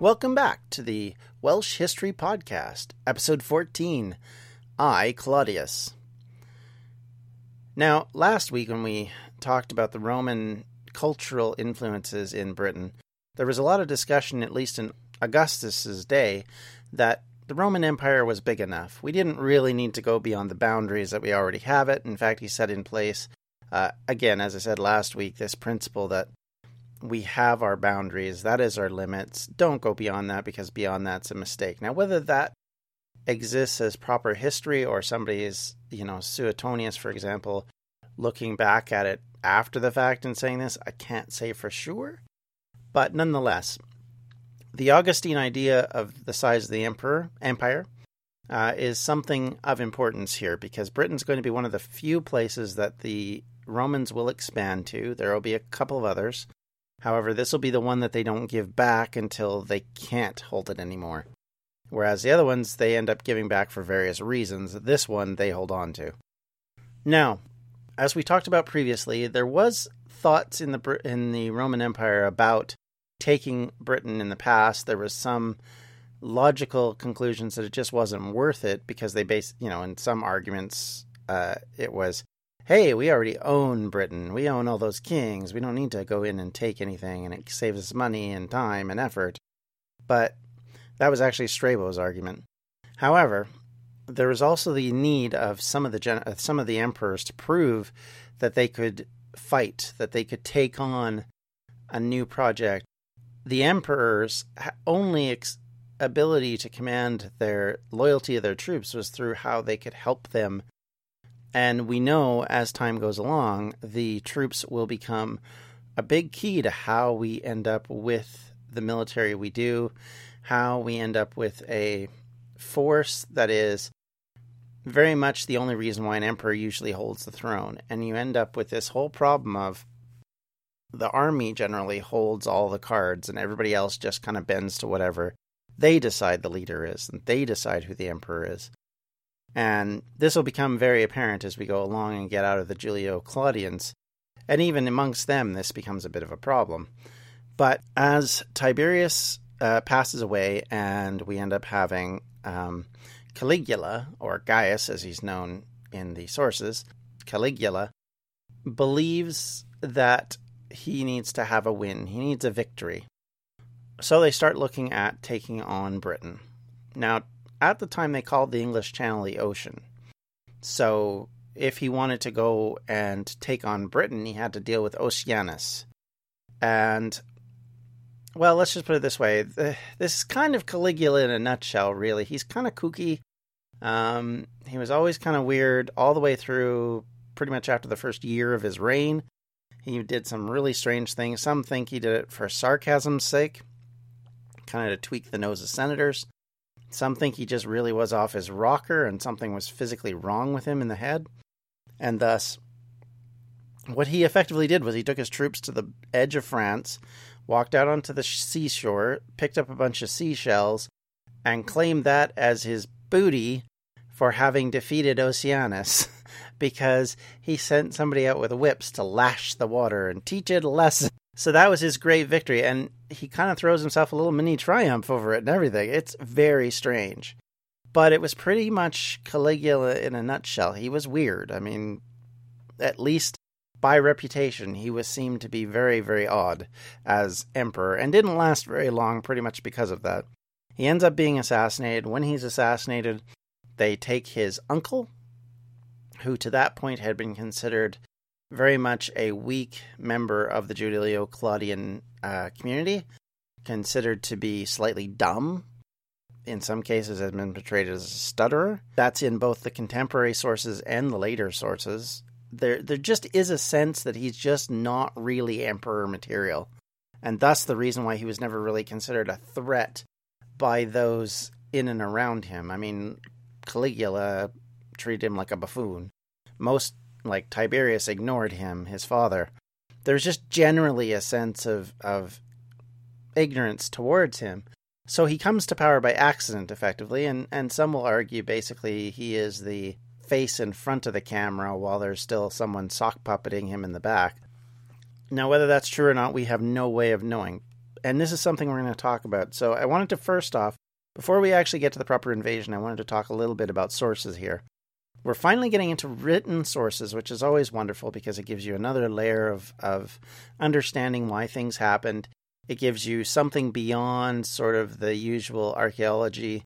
Welcome back to the Welsh History Podcast, Episode 14 I, Claudius. Now, last week when we talked about the Roman cultural influences in Britain, there was a lot of discussion, at least in Augustus's day, that the Roman Empire was big enough. We didn't really need to go beyond the boundaries that we already have it. In fact, he set in place, uh, again, as I said last week, this principle that we have our boundaries. That is our limits. Don't go beyond that because beyond that's a mistake. Now, whether that exists as proper history or somebody is, you know, Suetonius, for example, looking back at it after the fact and saying this, I can't say for sure. But nonetheless, the Augustine idea of the size of the emperor empire uh, is something of importance here because Britain's going to be one of the few places that the Romans will expand to. There will be a couple of others. However, this will be the one that they don't give back until they can't hold it anymore. Whereas the other ones, they end up giving back for various reasons. This one, they hold on to. Now, as we talked about previously, there was thoughts in the in the Roman Empire about taking Britain in the past. There was some logical conclusions that it just wasn't worth it because they based, you know, in some arguments, uh, it was hey, we already own Britain. We own all those kings. We don't need to go in and take anything, and it saves us money and time and effort. But that was actually Strabo's argument. However, there was also the need of some of the gen- some of the emperors to prove that they could fight, that they could take on a new project. The emperors' only ex- ability to command their loyalty of their troops was through how they could help them and we know as time goes along, the troops will become a big key to how we end up with the military we do, how we end up with a force that is very much the only reason why an emperor usually holds the throne. And you end up with this whole problem of the army generally holds all the cards and everybody else just kind of bends to whatever they decide the leader is and they decide who the emperor is. And this will become very apparent as we go along and get out of the Julio Claudians. And even amongst them, this becomes a bit of a problem. But as Tiberius uh, passes away and we end up having um, Caligula, or Gaius as he's known in the sources, Caligula, believes that he needs to have a win, he needs a victory. So they start looking at taking on Britain. Now, at the time they called the English Channel the ocean. So if he wanted to go and take on Britain, he had to deal with Oceanus. And, well, let's just put it this way this is kind of Caligula in a nutshell, really. He's kind of kooky. Um, he was always kind of weird all the way through pretty much after the first year of his reign. He did some really strange things. Some think he did it for sarcasm's sake, kind of to tweak the nose of senators. Some think he just really was off his rocker and something was physically wrong with him in the head. And thus, what he effectively did was he took his troops to the edge of France, walked out onto the seashore, picked up a bunch of seashells, and claimed that as his booty for having defeated Oceanus because he sent somebody out with whips to lash the water and teach it a lesson. So that was his great victory, and he kind of throws himself a little mini triumph over it and everything. It's very strange. But it was pretty much Caligula in a nutshell. He was weird. I mean, at least by reputation, he was seemed to be very, very odd as emperor, and didn't last very long pretty much because of that. He ends up being assassinated. When he's assassinated, they take his uncle, who to that point had been considered very much a weak member of the Julio Claudian uh, community, considered to be slightly dumb. In some cases, has been portrayed as a stutterer. That's in both the contemporary sources and the later sources. There, there just is a sense that he's just not really emperor material, and thus the reason why he was never really considered a threat by those in and around him. I mean, Caligula treated him like a buffoon. Most, like Tiberius, ignored him, his father. There's just generally a sense of, of ignorance towards him. So he comes to power by accident, effectively, and, and some will argue basically he is the face in front of the camera while there's still someone sock puppeting him in the back. Now, whether that's true or not, we have no way of knowing. And this is something we're going to talk about. So I wanted to first off, before we actually get to the proper invasion, I wanted to talk a little bit about sources here. We're finally getting into written sources, which is always wonderful because it gives you another layer of, of understanding why things happened. It gives you something beyond sort of the usual archaeology.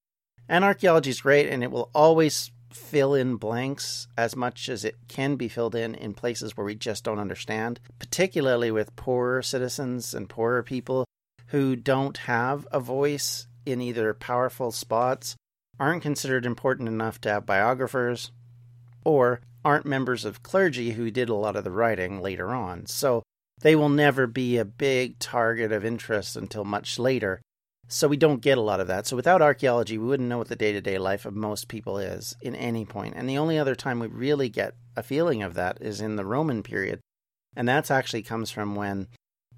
And archaeology is great, and it will always fill in blanks as much as it can be filled in in places where we just don't understand, particularly with poorer citizens and poorer people who don't have a voice in either powerful spots, aren't considered important enough to have biographers, or aren't members of clergy who did a lot of the writing later on. So they will never be a big target of interest until much later. So we don't get a lot of that. So without archaeology, we wouldn't know what the day to day life of most people is in any point. And the only other time we really get a feeling of that is in the Roman period. And that actually comes from when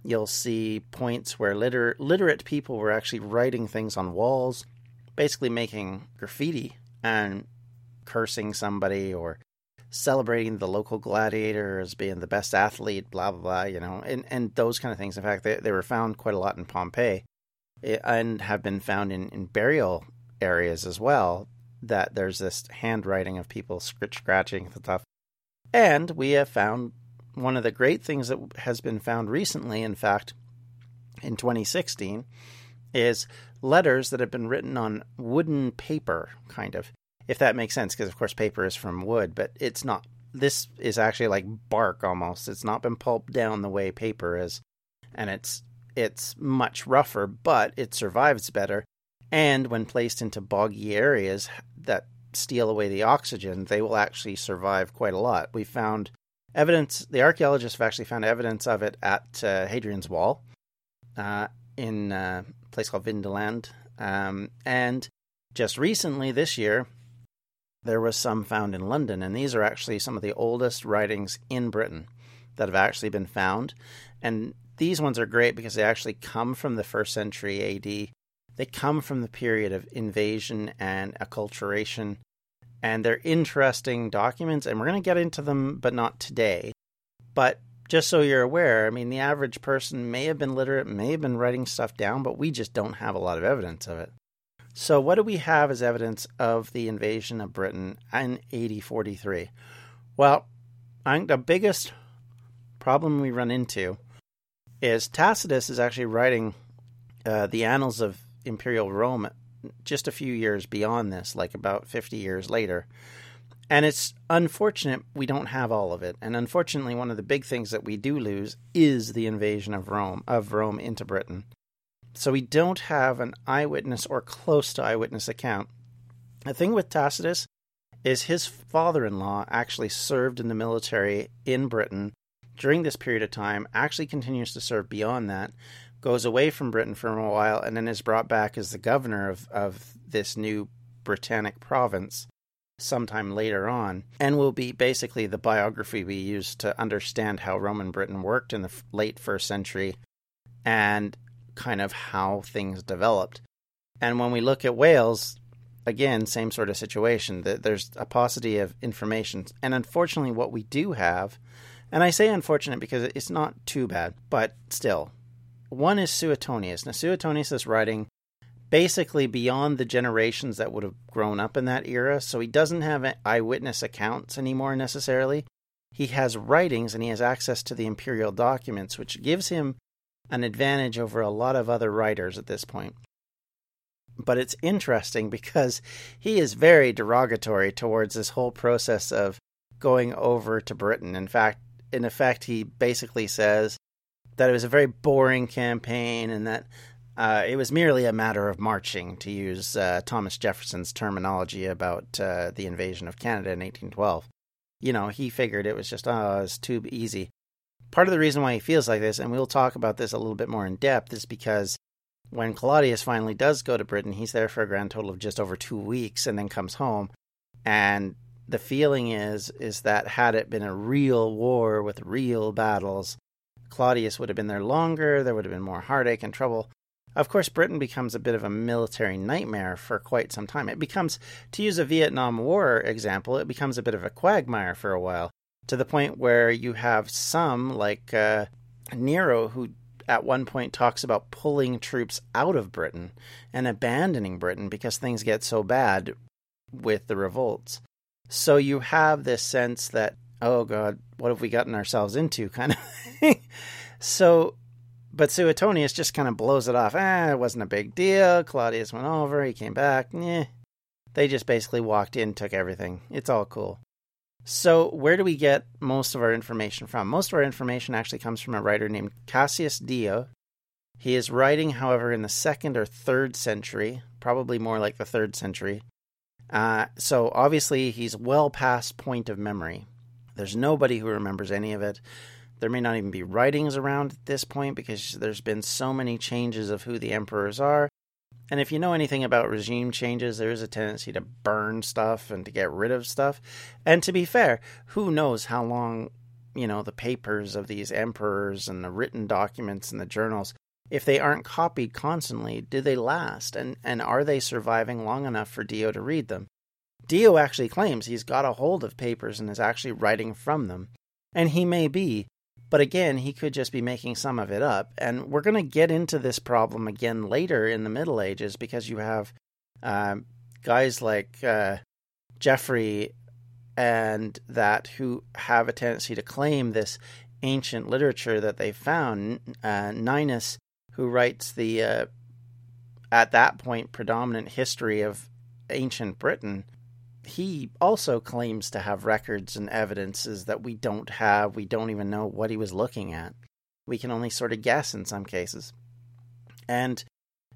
you'll see points where liter- literate people were actually writing things on walls, basically making graffiti and cursing somebody or celebrating the local gladiator as being the best athlete, blah blah blah, you know, and and those kind of things. In fact, they they were found quite a lot in Pompeii, eh, and have been found in in burial areas as well. That there's this handwriting of people scratch scratching the stuff, and we have found one of the great things that has been found recently. In fact, in 2016, is letters that have been written on wooden paper, kind of if that makes sense, because of course paper is from wood, but it's not. This is actually like bark almost. It's not been pulped down the way paper is, and it's it's much rougher, but it survives better. And when placed into boggy areas that steal away the oxygen, they will actually survive quite a lot. We found evidence. The archaeologists have actually found evidence of it at uh, Hadrian's Wall, uh, in uh, a place called Vindolanda, um, and just recently this year there was some found in London, and these are actually some of the oldest writings in Britain that have actually been found. And these ones are great because they actually come from the first century AD. They come from the period of invasion and acculturation, and they're interesting documents, and we're going to get into them, but not today. But just so you're aware, I mean, the average person may have been literate, may have been writing stuff down, but we just don't have a lot of evidence of it. So, what do we have as evidence of the invasion of Britain in AD 43? Well, I think the biggest problem we run into is Tacitus is actually writing uh, the annals of imperial Rome just a few years beyond this, like about 50 years later. And it's unfortunate we don't have all of it. And unfortunately, one of the big things that we do lose is the invasion of Rome, of Rome into Britain. So we don't have an eyewitness or close to eyewitness account. The thing with Tacitus is his father in law actually served in the military in Britain during this period of time, actually continues to serve beyond that, goes away from Britain for a while, and then is brought back as the governor of, of this new Britannic province sometime later on, and will be basically the biography we use to understand how Roman Britain worked in the late first century and kind of how things developed. And when we look at Wales, again, same sort of situation. There's a paucity of information. And unfortunately, what we do have, and I say unfortunate because it's not too bad, but still, one is Suetonius. Now, Suetonius is writing basically beyond the generations that would have grown up in that era, so he doesn't have eyewitness accounts anymore necessarily. He has writings and he has access to the imperial documents, which gives him an advantage over a lot of other writers at this point. But it's interesting because he is very derogatory towards this whole process of going over to Britain. In fact, in effect, he basically says that it was a very boring campaign and that uh, it was merely a matter of marching, to use uh, Thomas Jefferson's terminology about uh, the invasion of Canada in 1812. You know, he figured it was just, oh, it's too easy. Part of the reason why he feels like this, and we'll talk about this a little bit more in depth, is because when Claudius finally does go to Britain, he's there for a grand total of just over two weeks and then comes home. And the feeling is is that had it been a real war with real battles, Claudius would have been there longer, there would have been more heartache and trouble. Of course, Britain becomes a bit of a military nightmare for quite some time. It becomes, to use a Vietnam War example, it becomes a bit of a quagmire for a while, to the point where you have some, like uh, Nero, who at one point talks about pulling troops out of Britain and abandoning Britain because things get so bad with the revolts. So you have this sense that, oh God, what have we gotten ourselves into kind of thing. so, but Suetonius just kind of blows it off. Ah, it wasn't a big deal. Claudius went over, he came back. Yeah. They just basically walked in, took everything. It's all cool. So, where do we get most of our information from? Most of our information actually comes from a writer named Cassius Dio. He is writing, however, in the second or third century, probably more like the third century. Uh, so, obviously, he's well past point of memory. There's nobody who remembers any of it. There may not even be writings around at this point because there's been so many changes of who the emperors are and if you know anything about regime changes, there is a tendency to burn stuff and to get rid of stuff. And to be fair, who knows how long, you know, the papers of these emperors and the written documents and the journals, if they aren't copied constantly, do they last? And and are they surviving long enough for Dio to read them? Dio actually claims he's got a hold of papers and is actually writing from them. And he may be, but again, he could just be making some of it up. And we're going to get into this problem again later in the Middle Ages because you have uh, guys like uh, Geoffrey and that who have a tendency to claim this ancient literature that they found. Uh, Nennius, who writes the, uh, at that point, predominant history of ancient Britain, he also claims to have records and evidences that we don't have. We don't even know what he was looking at. We can only sort of guess in some cases. And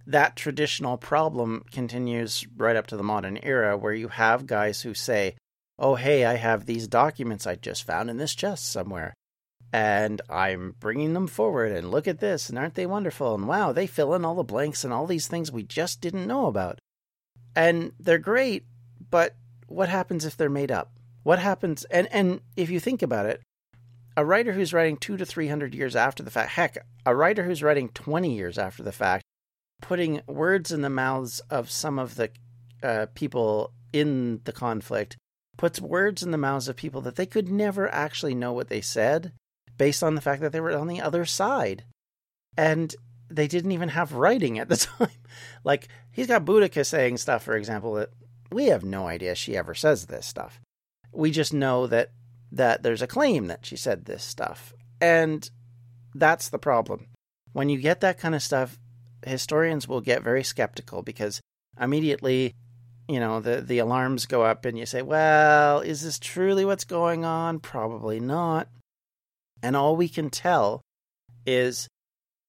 that traditional problem continues right up to the modern era, where you have guys who say, Oh, hey, I have these documents I just found in this chest somewhere. And I'm bringing them forward, and look at this, and aren't they wonderful? And wow, they fill in all the blanks and all these things we just didn't know about. And they're great, but what happens if they're made up? What happens? And and if you think about it, a writer who's writing two to three hundred years after the fact, heck, a writer who's writing twenty years after the fact, putting words in the mouths of some of the uh, people in the conflict, puts words in the mouths of people that they could never actually know what they said, based on the fact that they were on the other side, and they didn't even have writing at the time. like he's got Boudica saying stuff, for example, that we have no idea she ever says this stuff. We just know that that there's a claim that she said this stuff. And that's the problem. When you get that kind of stuff, historians will get very skeptical because immediately, you know, the the alarms go up and you say, "Well, is this truly what's going on? Probably not." And all we can tell is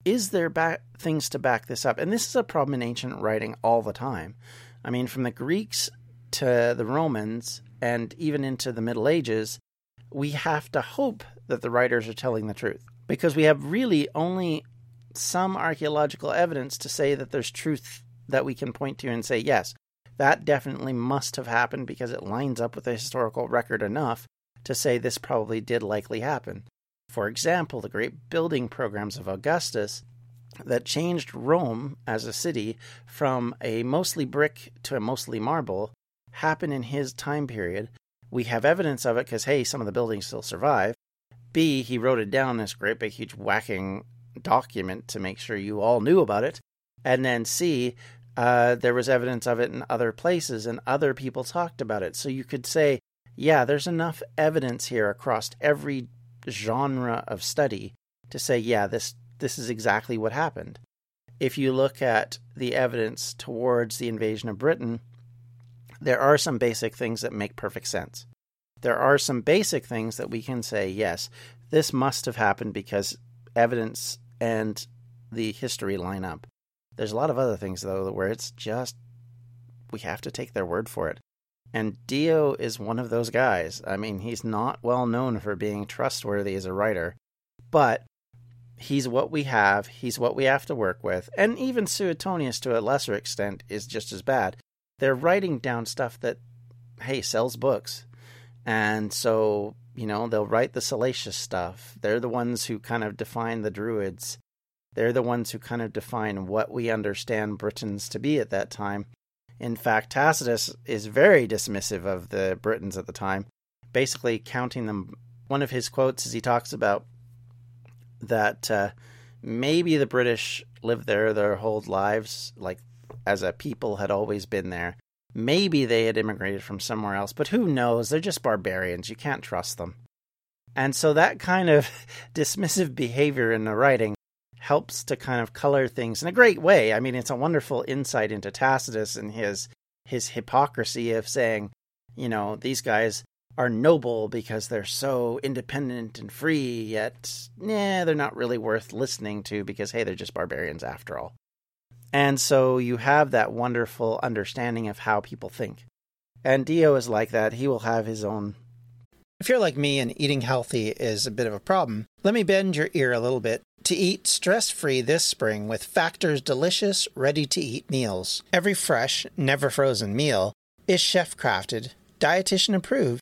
is there back, things to back this up? And this is a problem in ancient writing all the time. I mean, from the Greeks to the Romans and even into the Middle Ages, we have to hope that the writers are telling the truth because we have really only some archaeological evidence to say that there's truth that we can point to and say, yes, that definitely must have happened because it lines up with the historical record enough to say this probably did likely happen. For example, the great building programs of Augustus that changed Rome as a city from a mostly brick to a mostly marble happened in his time period. We have evidence of it because, hey, some of the buildings still survive. B, he wrote it down this great big, huge, whacking document to make sure you all knew about it. And then C, uh, there was evidence of it in other places and other people talked about it. So you could say, yeah, there's enough evidence here across every genre of study to say, yeah, this this is exactly what happened. If you look at the evidence towards the invasion of Britain, there are some basic things that make perfect sense. There are some basic things that we can say, yes, this must have happened because evidence and the history line up. There's a lot of other things though where it's just we have to take their word for it. And Dio is one of those guys. I mean, he's not well known for being trustworthy as a writer, but he's what we have, he's what we have to work with. And even Suetonius, to a lesser extent, is just as bad. They're writing down stuff that, hey, sells books. And so, you know, they'll write the salacious stuff. They're the ones who kind of define the Druids. They're the ones who kind of define what we understand Britons to be at that time. In fact, Tacitus is very dismissive of the Britons at the time, basically counting them. One of his quotes is he talks about that uh, maybe the British lived there their whole lives, like as a people had always been there. Maybe they had immigrated from somewhere else, but who knows? They're just barbarians. You can't trust them. And so that kind of dismissive behavior in the writing helps to kind of color things in a great way. I mean, it's a wonderful insight into Tacitus and his his hypocrisy of saying, you know, these guys are noble because they're so independent and free, yet, nah, they're not really worth listening to because, hey, they're just barbarians after all. And so you have that wonderful understanding of how people think. And Dio is like that. He will have his own. If you're like me and eating healthy is a bit of a problem, let me bend your ear a little bit to eat stress free this spring with Factor's delicious, ready to eat meals. Every fresh, never frozen meal is chef crafted, dietitian approved,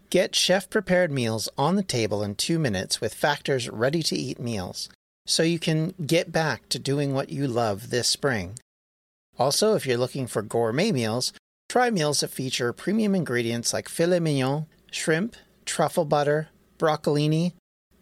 Get chef prepared meals on the table in two minutes with Factor's ready to eat meals so you can get back to doing what you love this spring. Also, if you're looking for gourmet meals, try meals that feature premium ingredients like filet mignon, shrimp, truffle butter, broccolini,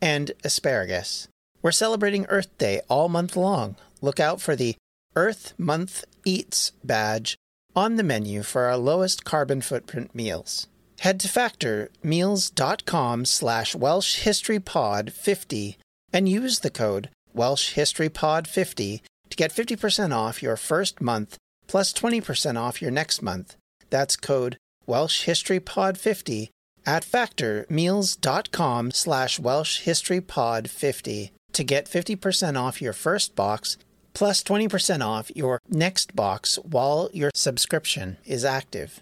and asparagus. We're celebrating Earth Day all month long. Look out for the Earth Month Eats badge on the menu for our lowest carbon footprint meals. Head to factormeals.com slash welshhistorypod50 and use the code welshhistorypod50 to get 50% off your first month plus 20% off your next month. That's code welshhistorypod50 at factormeals.com slash welshhistorypod50 to get 50% off your first box plus 20% off your next box while your subscription is active.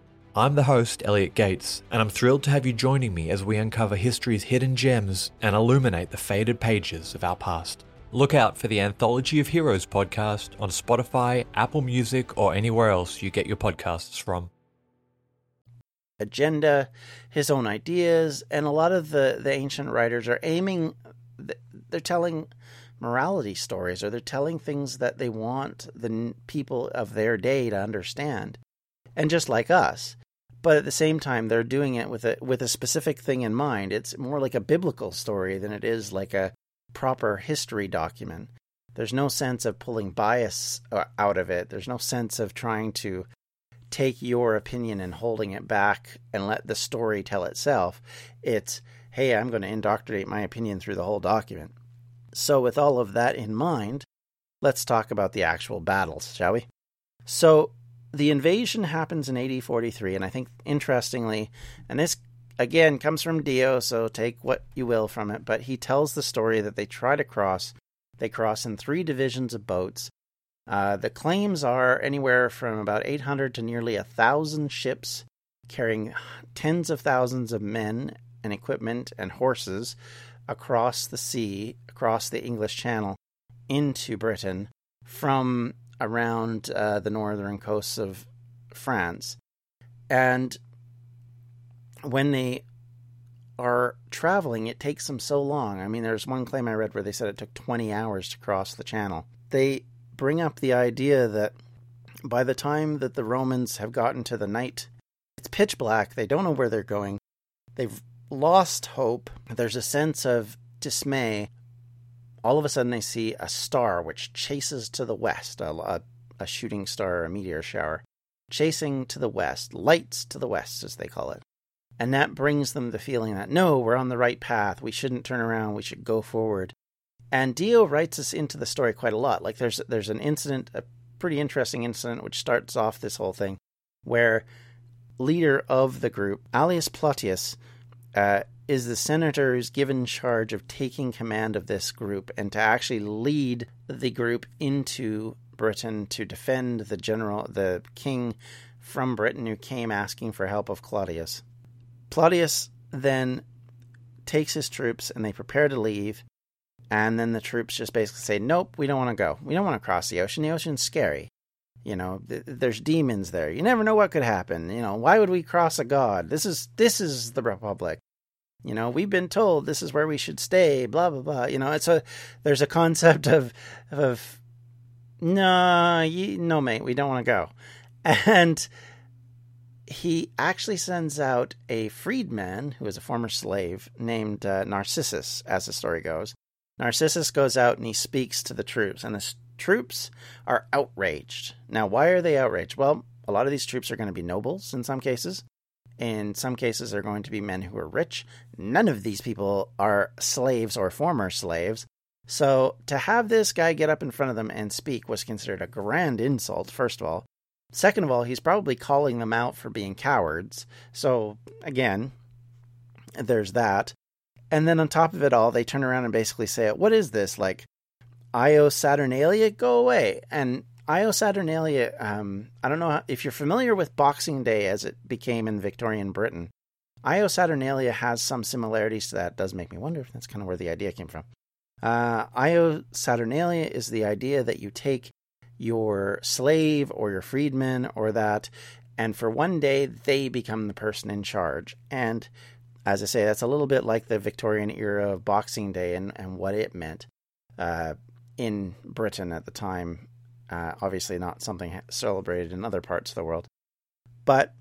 I'm the host, Elliot Gates, and I'm thrilled to have you joining me as we uncover history's hidden gems and illuminate the faded pages of our past. Look out for the Anthology of Heroes podcast on Spotify, Apple Music, or anywhere else you get your podcasts from agenda, his own ideas, and a lot of the, the ancient writers are aiming, they're telling morality stories or they're telling things that they want the people of their day to understand. And just like us. But at the same time, they're doing it with a with a specific thing in mind. It's more like a biblical story than it is like a proper history document. There's no sense of pulling bias uh, out of it. There's no sense of trying to take your opinion and holding it back and let the story tell itself. It's, hey, I'm going to indoctrinate my opinion through the whole document. So, with all of that in mind, let's talk about the actual battles, shall we? So, the invasion happens in AD 43, and I think interestingly, and this again comes from Dio, so take what you will from it, but he tells the story that they try to cross. They cross in three divisions of boats. Uh, the claims are anywhere from about 800 to nearly a thousand ships carrying tens of thousands of men and equipment and horses across the sea, across the English Channel into Britain from around uh, the northern coasts of France. And when they are traveling, it takes them so long. I mean, there's one claim I read where they said it took 20 hours to cross the channel. They bring up the idea that by the time that the Romans have gotten to the night, it's pitch black. They don't know where they're going. They've lost hope. There's a sense of dismay. All of a sudden, they see a star which chases to the west, a, a, a shooting star, a meteor shower, chasing to the west, lights to the west, as they call it. And that brings them the feeling that, no, we're on the right path. We shouldn't turn around. We should go forward. And Dio writes us into the story quite a lot. Like there's there's an incident, a pretty interesting incident, which starts off this whole thing, where leader of the group, Aulus Plautius, uh, is the senator who's given charge of taking command of this group and to actually lead the group into Britain to defend the general, the king from Britain who came asking for help of Claudius. Claudius then takes his troops and they prepare to leave. And then the troops just basically say, Nope, we don't want to go. We don't want to cross the ocean. The ocean's scary. You know, th- there's demons there. You never know what could happen. You know, why would we cross a god? This is this is the republic. You know, we've been told this is where we should stay. Blah blah blah. You know, it's a there's a concept of of no, you, no, mate, we don't want to go, and he actually sends out a freedman who is a former slave named uh, Narcissus, as the story goes. Narcissus goes out and he speaks to the troops, and the troops are outraged. Now, why are they outraged? Well, a lot of these troops are going to be nobles in some cases. In some cases, they're going to be men who are rich. None of these people are slaves or former slaves. So, to have this guy get up in front of them and speak was considered a grand insult, first of all. Second of all, he's probably calling them out for being cowards. So, again, there's that. And then on top of it all, they turn around and basically say, What is this? Like, Io Saturnalia, go away. And Io Saturnalia, um, I don't know if you're familiar with Boxing Day as it became in Victorian Britain. Io Saturnalia has some similarities to that. It does make me wonder if that's kind of where the idea came from. Uh, Io Saturnalia is the idea that you take your slave or your freedman or that, and for one day they become the person in charge. And as I say, that's a little bit like the Victorian era of Boxing Day and, and what it meant. Uh, in Britain at the time. Uh, obviously, not something celebrated in other parts of the world, but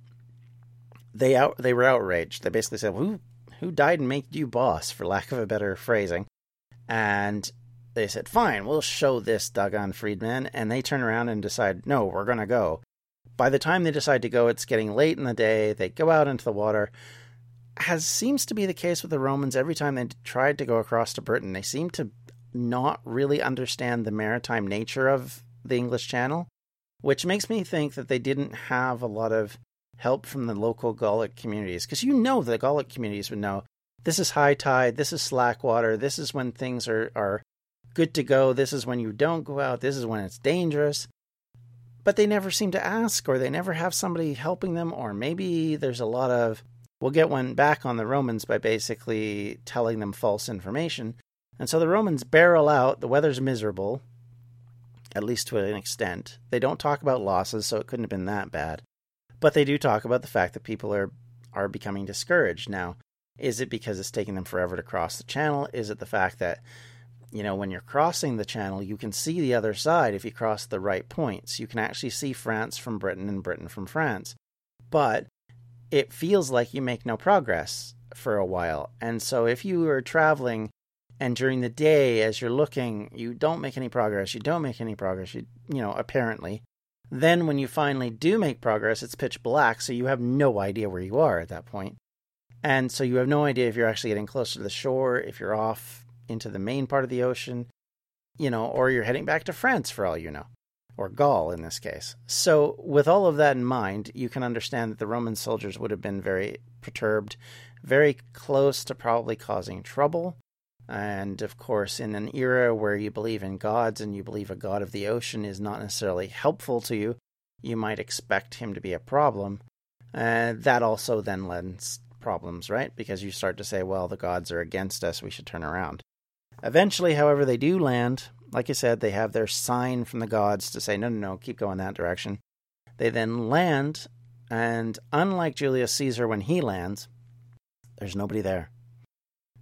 they out they were outraged. They basically said, "Who who died and made you boss?" For lack of a better phrasing, and they said, "Fine, we'll show this Dagon freedman." And they turn around and decide, "No, we're to go." By the time they decide to go, it's getting late in the day. They go out into the water. As seems to be the case with the Romans, every time they tried to go across to Britain, they seem to not really understand the maritime nature of the English Channel, which makes me think that they didn't have a lot of help from the local Gallic communities. Because you know the Gallic communities would know this is high tide, this is slack water, this is when things are, are good to go, this is when you don't go out, this is when it's dangerous. But they never seem to ask, or they never have somebody helping them, or maybe there's a lot of we'll get one back on the Romans by basically telling them false information. And so the Romans barrel out. The weather's miserable, at least to an extent. They don't talk about losses, so it couldn't have been that bad. But they do talk about the fact that people are are becoming discouraged. Now, is it because it's taking them forever to cross the channel? Is it the fact that you know, when you're crossing the channel, you can see the other side if you cross the right points. You can actually see France from Britain and Britain from France. But it feels like you make no progress for a while. And so if you are traveling and during the day as you're looking you don't make any progress you don't make any progress you you know apparently then when you finally do make progress it's pitch black so you have no idea where you are at that point and so you have no idea if you're actually getting closer to the shore if you're off into the main part of the ocean you know or you're heading back to France for all you know or Gaul in this case. So, with all of that in mind, you can understand that the Roman soldiers would have been very perturbed, very close to probably causing trouble. And of course, in an era where you believe in gods and you believe a god of the ocean is not necessarily helpful to you, you might expect him to be a problem. And uh, that also then lends problems, right? Because you start to say, well, the gods are against us, we should turn around. Eventually, however, they do land. Like I said, they have their sign from the gods to say, no, no, no, keep going that direction. They then land, and unlike Julius Caesar when he lands, there's nobody there.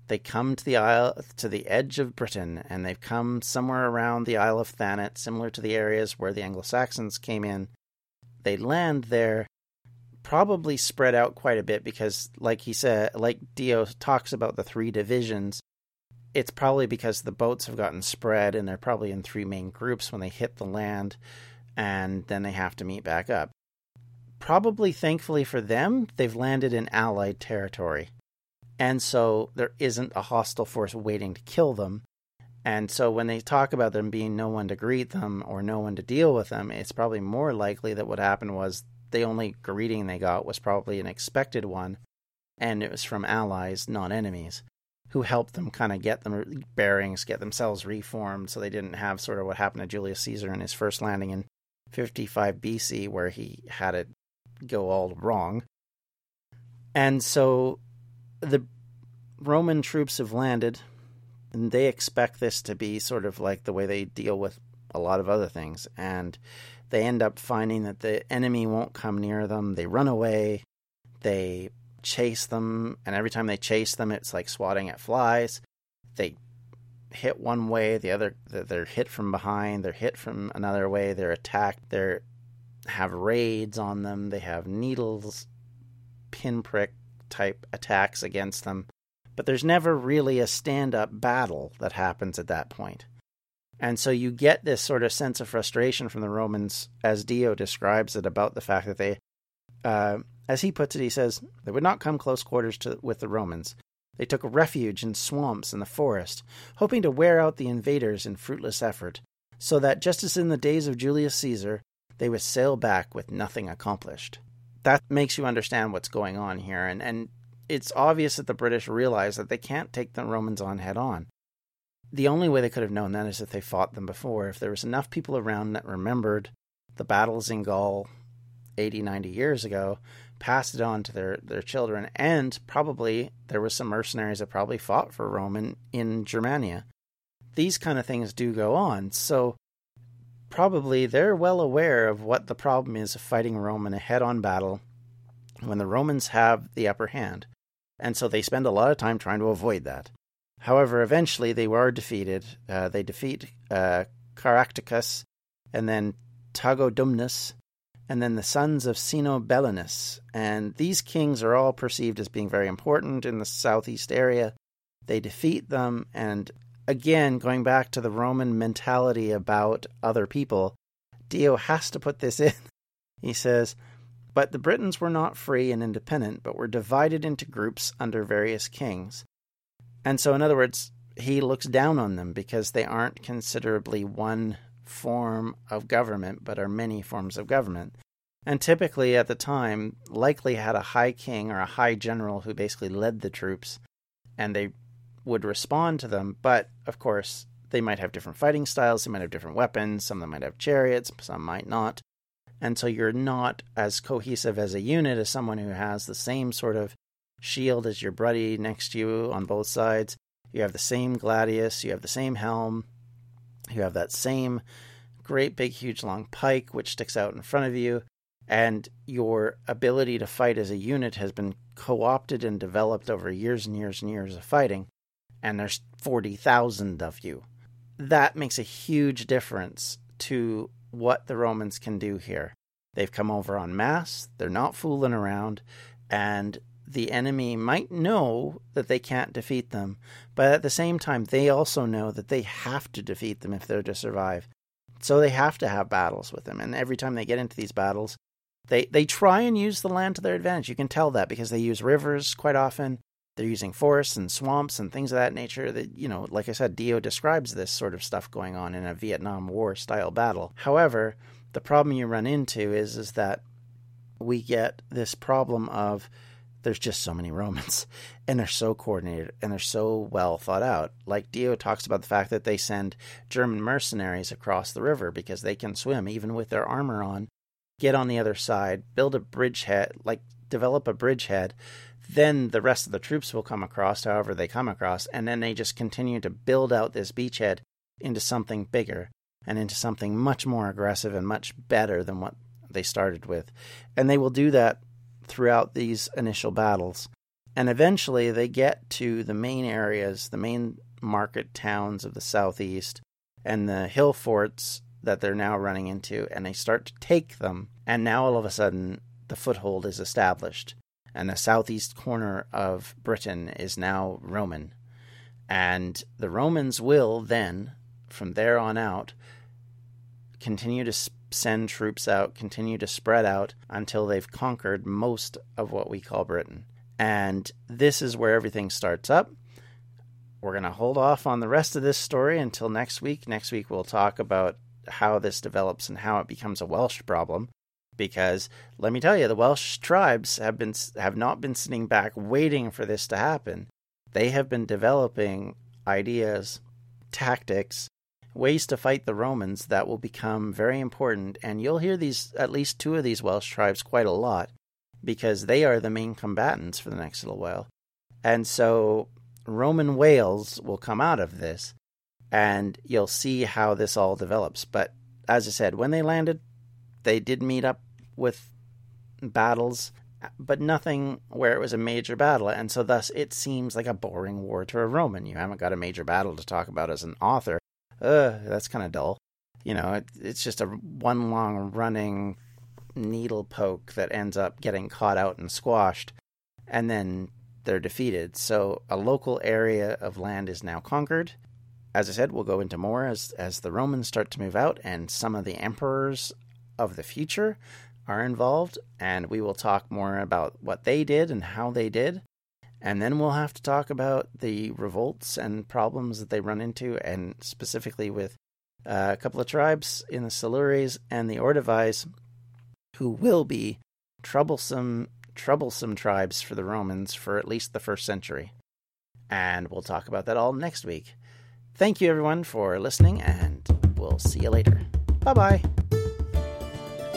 They come to the isle to the edge of Britain, and they've come somewhere around the Isle of Thanet, similar to the areas where the Anglo Saxons came in. They land there, probably spread out quite a bit because, like he said, like Dio talks about the three divisions, it's probably because the boats have gotten spread and they're probably in three main groups when they hit the land and then they have to meet back up. Probably thankfully for them, they've landed in Allied territory. And so there isn't a hostile force waiting to kill them. And so when they talk about them being no one to greet them or no one to deal with them, it's probably more likely that what happened was the only greeting they got was probably an expected one, and it was from allies, not enemies, who helped them kind of get them bearings, get themselves reformed, so they didn't have sort of what happened to Julius Caesar in his first landing in 55 BC, where he had it go all wrong. And so the Roman troops have landed, and they expect this to be sort of like the way they deal with a lot of other things. And they end up finding that the enemy won't come near them. They run away. They chase them, and every time they chase them, it's like swatting at flies. They hit one way, the other they're hit from behind, they're hit from another way, they're attacked, they have raids on them, they have needles, pinprick type attacks against them. But there's never really a stand up battle that happens at that point. And so you get this sort of sense of frustration from the Romans, as Dio describes it, about the fact that they, uh, as he puts it, he says, they would not come close quarters to, with the Romans. They took refuge in swamps and the forest, hoping to wear out the invaders in fruitless effort, so that, just as in the days of Julius Caesar, they would sail back with nothing accomplished. That makes you understand what's going on here, and, and it's obvious that the British realize that they can't take the Romans on head on the only way they could have known that is if they fought them before. If there was enough people around that remembered the battles in Gaul 80, 90 years ago, passed it on to their, their children, and probably there was some mercenaries that probably fought for Rome in, in Germania. These kind of things do go on, so probably they're well aware of what the problem is of fighting Rome in a head on battle when the Romans have the upper hand. And so they spend a lot of time trying to avoid that. However, eventually they were defeated. Uh, they defeat uh, Caractacus and then Togodumnus and then the sons of Cunobelinus. And these kings are all perceived as being very important in the southeast area. They defeat them, and again, going back to the Roman mentality about other people, Dio has to put this in. He says, But the Britons were not free and independent, but were divided into groups under various kings. And so, in other words, he looks down on them because they aren't considerably one form of government, but are many forms of government. And typically at the time, likely had a high king or a high general who basically led the troops, and they would respond to them. But of course, they might have different fighting styles, they might have different weapons, some of them might have chariots, some might not. And so you're not as cohesive as a unit as someone who has the same sort of shield as your buddy next to you on both sides. You have the same gladius, you have the same helm, you have that same great big huge long pike which sticks out in front of you, and your ability to fight as a unit has been co-opted and developed over years and years and years of fighting, and there's 40,000 of you. That makes a huge difference to what the Romans can do here. They've come over en masse, they're not fooling around, and the enemy might know that they can't defeat them, but at the same time, they also know that they have to defeat them if they're to survive. So they have to have battles with them. And every time they get into these battles, they, they try and use the land to their advantage. You can tell that because they use rivers quite often. They're using forests and swamps and things of that nature. That you know, like I said, Dio describes this sort of stuff going on in a Vietnam War style battle. However, the problem you run into is is that we get this problem of there's just so many Romans and they're so coordinated and they're so well thought out. Like Dio talks about the fact that they send German mercenaries across the river because they can swim even with their armor on, get on the other side, build a bridgehead, like develop a bridgehead. Then the rest of the troops will come across, however they come across, and then they just continue to build out this beachhead into something bigger and into something much more aggressive and much better than what they started with. And they will do that throughout these initial battles. And eventually they get to the main areas, the main market towns of the southeast, and the hill forts that they're now running into, and they start to take them. And now all of a sudden, the foothold is established, and the southeast corner of Britain is now Roman. And the Romans will then, from there on out, continue to send troops out, continue to spread out until they've conquered most of what we call Britain. And this is where everything starts up. We're going to hold off on the rest of this story until next week. Next week, we'll talk about how this develops and how it becomes a Welsh problem. Because let me tell you, the Welsh tribes have been have not been sitting back waiting for this to happen. They have been developing ideas, tactics, ways to fight the Romans that will become very important. And you'll hear these, at least two of these Welsh tribes, quite a lot because they are the main combatants for the next little while. And so Roman Wales will come out of this, and you'll see how this all develops. But as I said, when they landed, they did meet up with battles, but nothing where it was a major battle. And so, thus, it seems like a boring war to a Roman. You haven't got a major battle to talk about as an author uh, that's kind of dull. You know, it, it's just a one long running needle poke that ends up getting caught out and squashed, and then they're defeated. So a local area of land is now conquered. As I said, we'll go into more as as the Romans start to move out, and some of the emperors of the future are involved, and we will talk more about what they did and how they did. And then we'll have to talk about the revolts and problems that they run into, and specifically with uh, a couple of tribes in the Silures and the Ordovices, who will be troublesome, troublesome tribes for the Romans for at least the first century. And we'll talk about that all next week. Thank you, everyone, for listening, and we'll see you later. Bye bye.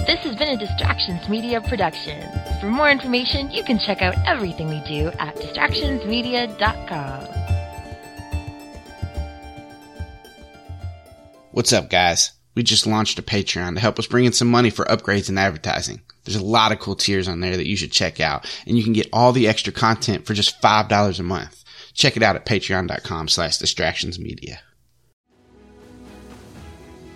This has been a Distractions Media production. For more information, you can check out everything we do at distractionsmedia.com. What's up, guys? We just launched a Patreon to help us bring in some money for upgrades and advertising. There's a lot of cool tiers on there that you should check out, and you can get all the extra content for just $5 a month. Check it out at patreon.com slash distractionsmedia.